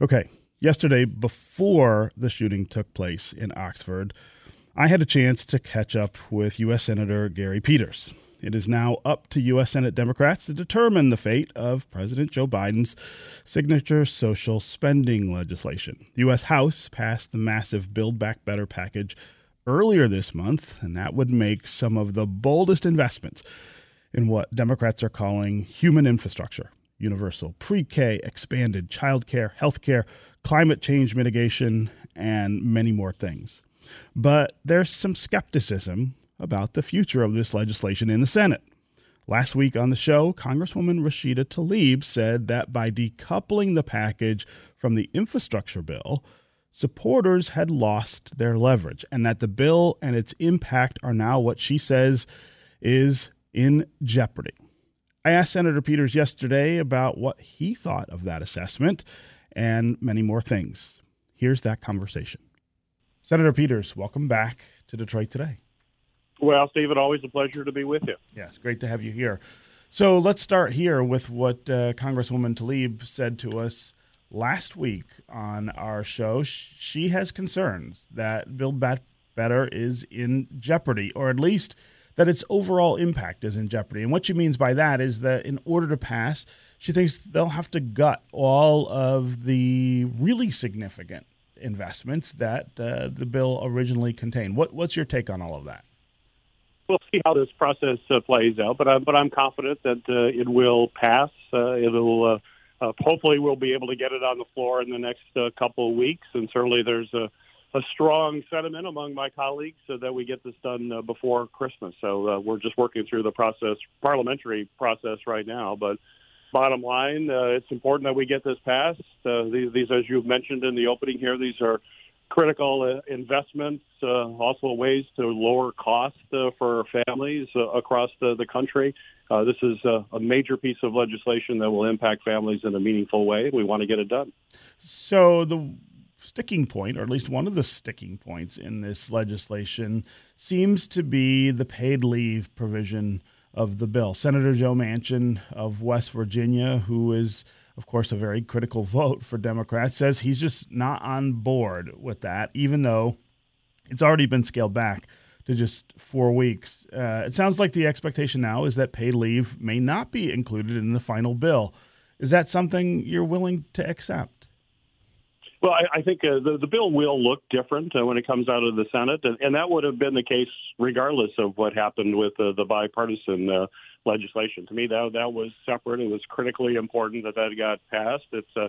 Okay, yesterday, before the shooting took place in Oxford, I had a chance to catch up with U.S. Senator Gary Peters. It is now up to U.S. Senate Democrats to determine the fate of President Joe Biden's signature social spending legislation. The U.S. House passed the massive Build Back Better package earlier this month, and that would make some of the boldest investments in what Democrats are calling human infrastructure universal pre K, expanded child care, health care, climate change mitigation, and many more things. But there's some skepticism about the future of this legislation in the Senate. Last week on the show, Congresswoman Rashida Tlaib said that by decoupling the package from the infrastructure bill, supporters had lost their leverage, and that the bill and its impact are now what she says is in jeopardy. I asked Senator Peters yesterday about what he thought of that assessment and many more things. Here's that conversation. Senator Peters, welcome back to Detroit today. Well, Stephen, always a pleasure to be with you. Yes, great to have you here. So let's start here with what uh, Congresswoman Tlaib said to us last week on our show. She has concerns that Build Back Better is in jeopardy, or at least – that its overall impact is in jeopardy. And what she means by that is that in order to pass, she thinks they'll have to gut all of the really significant investments that uh, the bill originally contained. What, what's your take on all of that? We'll see how this process uh, plays out, but, I, but I'm confident that uh, it will pass. Uh, it'll uh, uh, hopefully we'll be able to get it on the floor in the next couple of weeks, and certainly there's a a strong sentiment among my colleagues so that we get this done uh, before Christmas. So uh, we're just working through the process, parliamentary process right now. But bottom line, uh, it's important that we get this passed. Uh, these, these, as you've mentioned in the opening here, these are critical uh, investments, uh, also ways to lower costs for families across the, the country. this is a major piece of legislation that will impact families in a meaningful way. We want to get it done. So the sticking point, or at least one of the sticking points in this legislation, seems to be the paid leave provision of the bill. Senator Joe Manchin of West Virginia, who is, of course, a very critical vote for Democrats, says he's just not on board with that, even though it's already been scaled back to just four weeks. Uh, it sounds like the expectation now is that paid leave may not be included in the final bill. Is that something you're willing to accept? Well, I, I think uh, the, the bill will look different uh, when it comes out of the Senate, and, and that would have been the case regardless of what happened with uh, the bipartisan uh, legislation. To me, that that was separate. It was critically important that that got passed. It's uh,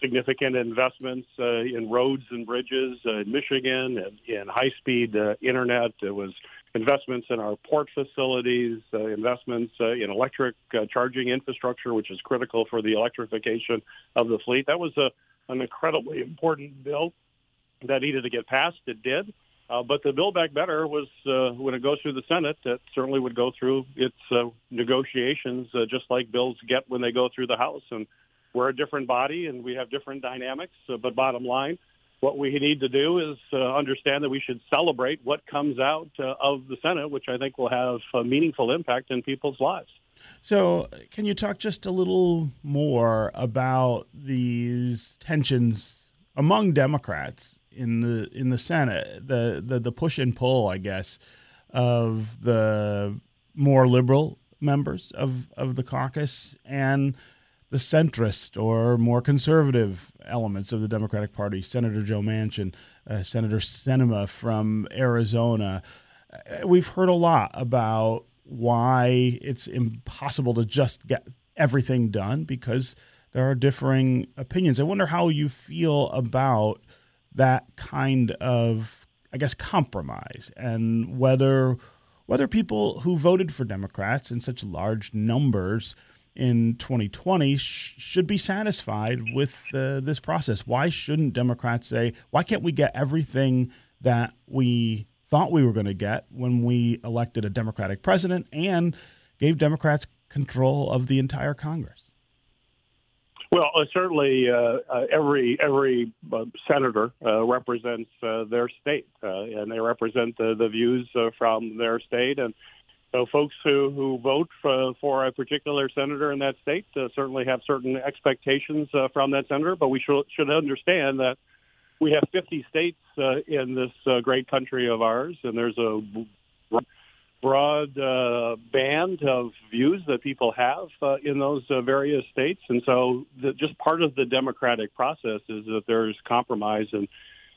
significant investments uh, in roads and bridges uh, in Michigan and in high-speed uh, internet. It was investments in our port facilities, uh, investments uh, in electric uh, charging infrastructure, which is critical for the electrification of the fleet. That was a an incredibly important bill that needed to get passed. It did. Uh, but the Build Back Better was, uh, when it goes through the Senate, it certainly would go through its uh, negotiations, just like bills get when they go through the House. And we're a different body, and we have different dynamics. But bottom line, what we need to do is uh, understand that we should celebrate what comes out uh, of the Senate, which I think will have a meaningful impact in people's lives. So, can you talk just a little more about these tensions among Democrats in the in the Senate, the the, the push and pull, I guess, of the more liberal members of, of the caucus and the centrist or more conservative elements of the Democratic Party, Senator Joe Manchin, uh, Senator Sinema from Arizona. Uh, we've heard a lot about why it's impossible to just get everything done because there are differing opinions. I wonder how you feel about that kind of, I guess, compromise and whether whether people who voted for Democrats in such large numbers in 2020 sh- should be satisfied with uh, this process. Why shouldn't Democrats say, why can't we get everything that we thought we were going to get when we elected a Democratic president and gave Democrats control of the entire Congress? Well, uh, certainly, uh, uh, every every uh, senator uh, represents uh, their state, and they represent the, the views from their state. And so folks who, who vote for, for a particular senator in that state uh, certainly have certain expectations uh, from that senator, but we should, should understand that we have 50 states uh, in this uh, great country of ours, and there's a broad uh, band of views that people have uh, in those uh, various states. And so the, just part of the democratic process is that there's compromise and,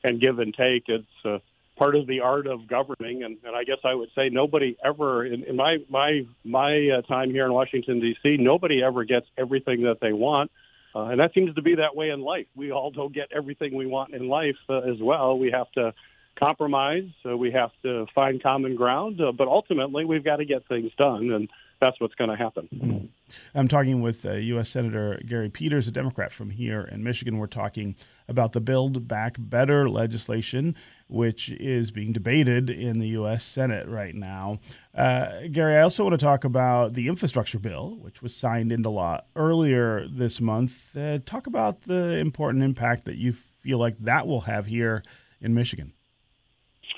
and give and take. It's uh, part of the art of governing. And, and I guess I would say nobody ever, in, in my, my, my uh, time here in Washington, D.C., nobody ever gets everything that they want. Uh, and that seems to be that way in life. We all don't get everything we want in life uh, as well. We have to compromise. Uh, we have to find common ground, uh, but ultimately we've got to get things done, and that's what's going to happen. I'm talking with uh, U.S. Senator Gary Peters, a Democrat from here in Michigan. We're talking about the Build Back Better legislation, which is being debated in the U.S. Senate right now. Uh, Gary, I also want to talk about the infrastructure bill, which was signed into law earlier this month. Uh, talk about the important impact that you feel like that will have here in Michigan.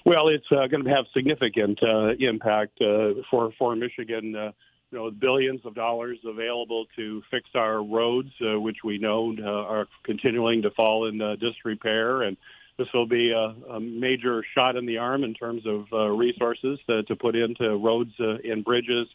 Well, it's uh, going to have significant uh, impact uh, for for Michigan. Uh, you know, billions of dollars available to fix our roads, uh, which we know uh, are continuing to fall in disrepair, and this will be a, a, major shot in the arm in terms of resources to, to, put into roads and bridges.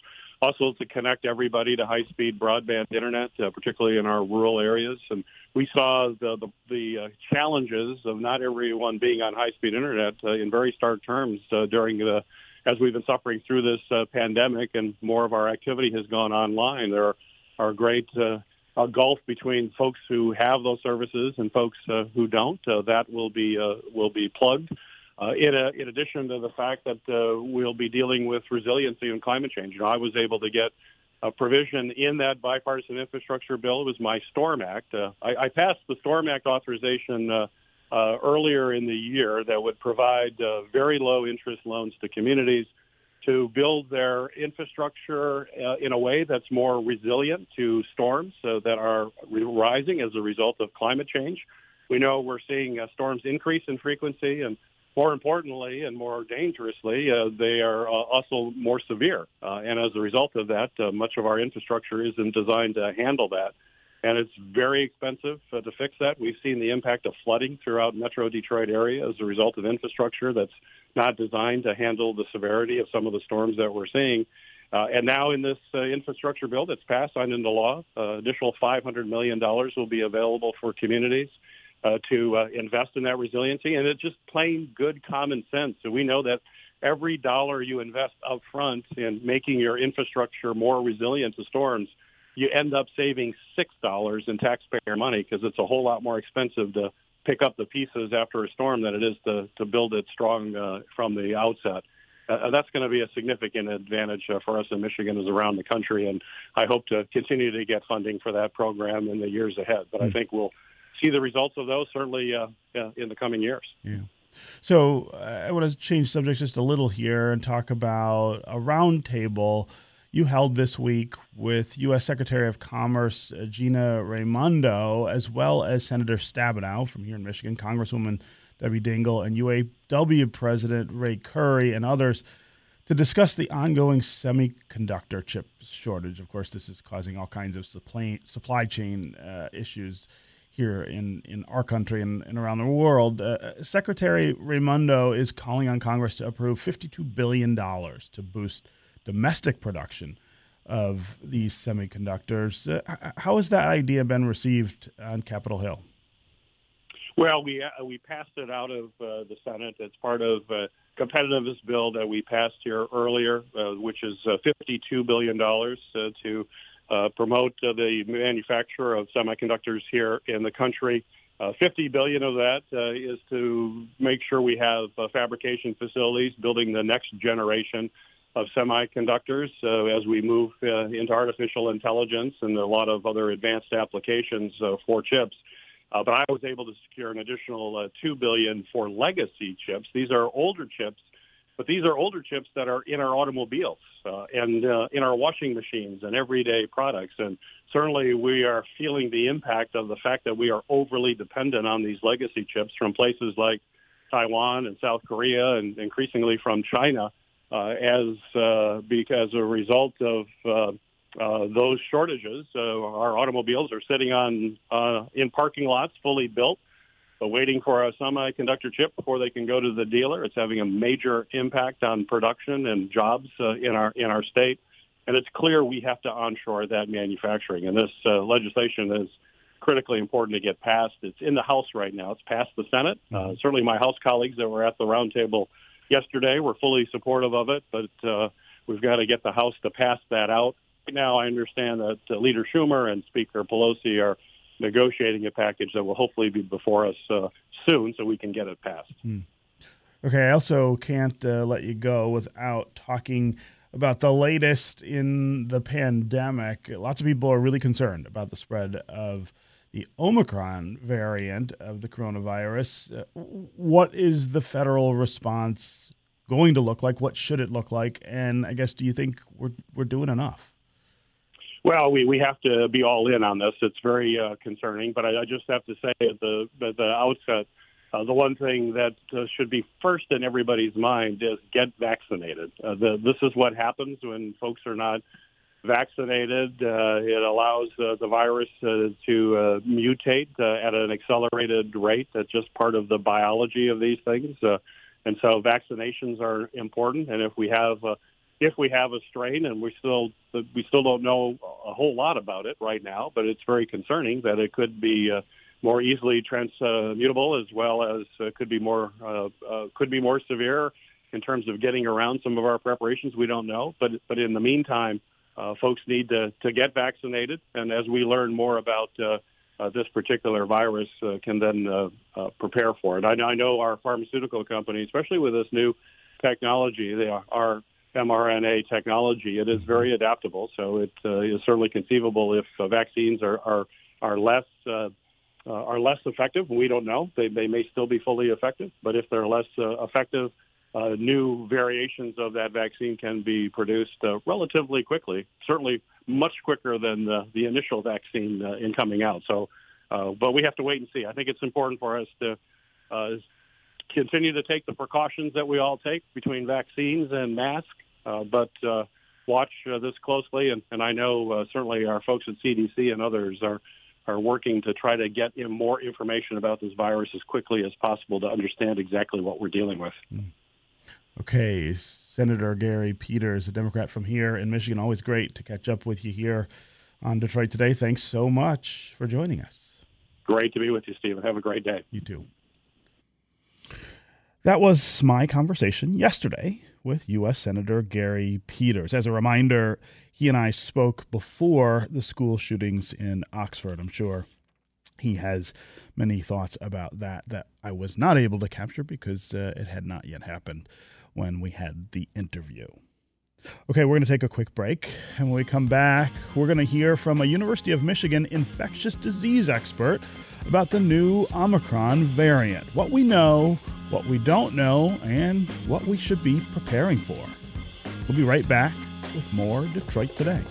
Also, to connect everybody to high-speed broadband internet, particularly in our rural areas, and we saw the the, the uh, challenges of not everyone being on high speed internet uh, in very stark terms uh, during the as we've been suffering through this uh, pandemic and more of our activity has gone online. There are, are great uh, a gulf between folks who have those services and folks uh, who don't. Uh, that will be uh, will be plugged. Uh, in, a, in addition to the fact that uh, we'll be dealing with resiliency and climate change, you know, I was able to get a provision in that bipartisan infrastructure bill. It was my Storm Act. Uh, I, I, passed the Storm Act authorization uh, uh, earlier in the year that would provide uh, very low interest loans to communities to build their infrastructure uh, in a way that's more resilient to storms uh, that are rising as a result of climate change. We know we're seeing storms increase in frequency and more importantly and more dangerously, uh, they are uh, also more severe. Uh, and as a result of that, uh, much of our infrastructure isn't designed to handle that. And it's very expensive uh, to fix that. We've seen the impact of flooding throughout Metro Detroit area as a result of infrastructure that's not designed to handle the severity of some of the storms that we're seeing. Uh, and now in this infrastructure bill that's passed, signed into law, additional $500 million will be available for communities uh, to uh, invest in that resiliency, and it's just plain good common sense. So we know that every dollar you invest up front in making your infrastructure more resilient to storms, you end up saving six dollars in taxpayer money because it's a whole lot more expensive to pick up the pieces after a storm than it is to to build it strong uh, from the outset. Uh, that's going to be a significant advantage uh, for us in Michigan as around the country, and I hope to continue to get funding for that program in the years ahead. But. I hmm. think we'll see the results of those certainly uh, in the coming years. Yeah. So uh, I want to change subjects just a little here and talk about a roundtable you held this week with U.S. Secretary of Commerce uh, Gina Raimondo, as well as Senator Stabenow from here in Michigan, Congresswoman Debbie Dingell, and UAW President Ray Curry, and others to discuss the ongoing semiconductor chip shortage. Of course, this is causing all kinds of supply, supply chain uh, issues here in, in our country and, and around the world. Uh, Secretary Raimondo is calling on Congress to approve $52 billion to boost domestic production of these semiconductors. Uh, how has that idea been received on Capitol Hill? Well, we uh, we passed it out of uh, the Senate. It's part of a competitiveness bill that we passed here earlier, uh, which is uh, $52 billion to uh, promote uh, the manufacture of semiconductors here in the country. Uh, 50 billion of that uh, is to make sure we have uh, fabrication facilities building the next generation of semiconductors uh, as we move uh, into artificial intelligence and a lot of other advanced applications uh, for chips. But I was able to secure an additional two billion for legacy chips. These are older chips but these are older chips that are in our automobiles uh, and uh, in our washing machines and everyday products. And certainly we are feeling the impact of the fact that we are overly dependent on these legacy chips from places like Taiwan and South Korea and increasingly from China. Uh, as uh, because a result of uh, uh, those shortages, uh, our automobiles are sitting on uh, in parking lots, fully built, but waiting for a semiconductor chip before they can go to the dealer. It's having a major impact on production and jobs uh, in our in our state, and it's clear we have to onshore that manufacturing. And this uh, legislation is critically important to get passed. It's in the House right now. It's passed the Senate. Uh, certainly, my House colleagues that were at the roundtable yesterday we were fully supportive of it, but uh, we've got to get the House to pass that out right now, I understand that uh, Leader Schumer and Speaker Pelosi are negotiating a package that will hopefully be before us uh, soon, so we can get it passed. Hmm. Okay, I also can't uh, let you go without talking about the latest in the pandemic. Lots of people are really concerned about the spread of the Omicron variant of the coronavirus. Uh, what is the federal response going to look like? What should it look like? And I guess, do you think we're we're doing enough? Well, we, we have to be all in on this. It's very uh, concerning, but I, I just have to say at the, at the outset, uh, the one thing that uh, should be first in everybody's mind is get vaccinated. Uh, the, this is what happens when folks are not vaccinated. Uh, it allows uh, the virus uh, to uh, mutate uh, at an accelerated rate. That's just part of the biology of these things. Uh, and so vaccinations are important. And if we have if we have a strain, and we still we still don't know a whole lot about it right now, but it's very concerning that it could be more easily transmutable as well as could be more could be more severe in terms of getting around some of our preparations. We don't know, but but in the meantime, uh, folks need to to get vaccinated, and as we learn more about uh, uh, this particular virus, uh, can then uh, uh, prepare for it. I, I know our pharmaceutical company, especially with this new technology, they are, are mRNA technology. It is very adaptable, so it uh, is certainly conceivable if uh, vaccines are are, are less uh, uh are less effective. We don't know; they they may still be fully effective, but if they're less uh, effective, uh, new variations of that vaccine can be produced relatively quickly. Certainly, much quicker than the, the initial vaccine in coming out. So, but we have to wait and see. I think it's important for us to continue to take the precautions that we all take between vaccines and masks, uh, but uh, watch uh, this closely. And, and I know uh, certainly our folks at CDC and others are are working to try to get in more information about this virus as quickly as possible to understand exactly what we're dealing with. Hmm. Okay, Senator Gary Peters, a Democrat from here in Michigan. Always great to catch up with you here on Detroit Today. Thanks so much for joining us. Great to be with you, Stephen. Have a great day. You too. That was my conversation yesterday with U.S. Senator Gary Peters. As a reminder, he and I spoke before the school shootings in Oxford. I'm sure he has many thoughts about that that I was not able to capture because uh, it had not yet happened when we had the interview. Okay, we're going to take a quick break. And when we come back, we're going to hear from a University of Michigan infectious disease expert about the new Omicron variant, what we know, what we don't know, and what we should be preparing for. We'll be right back with more Detroit Today.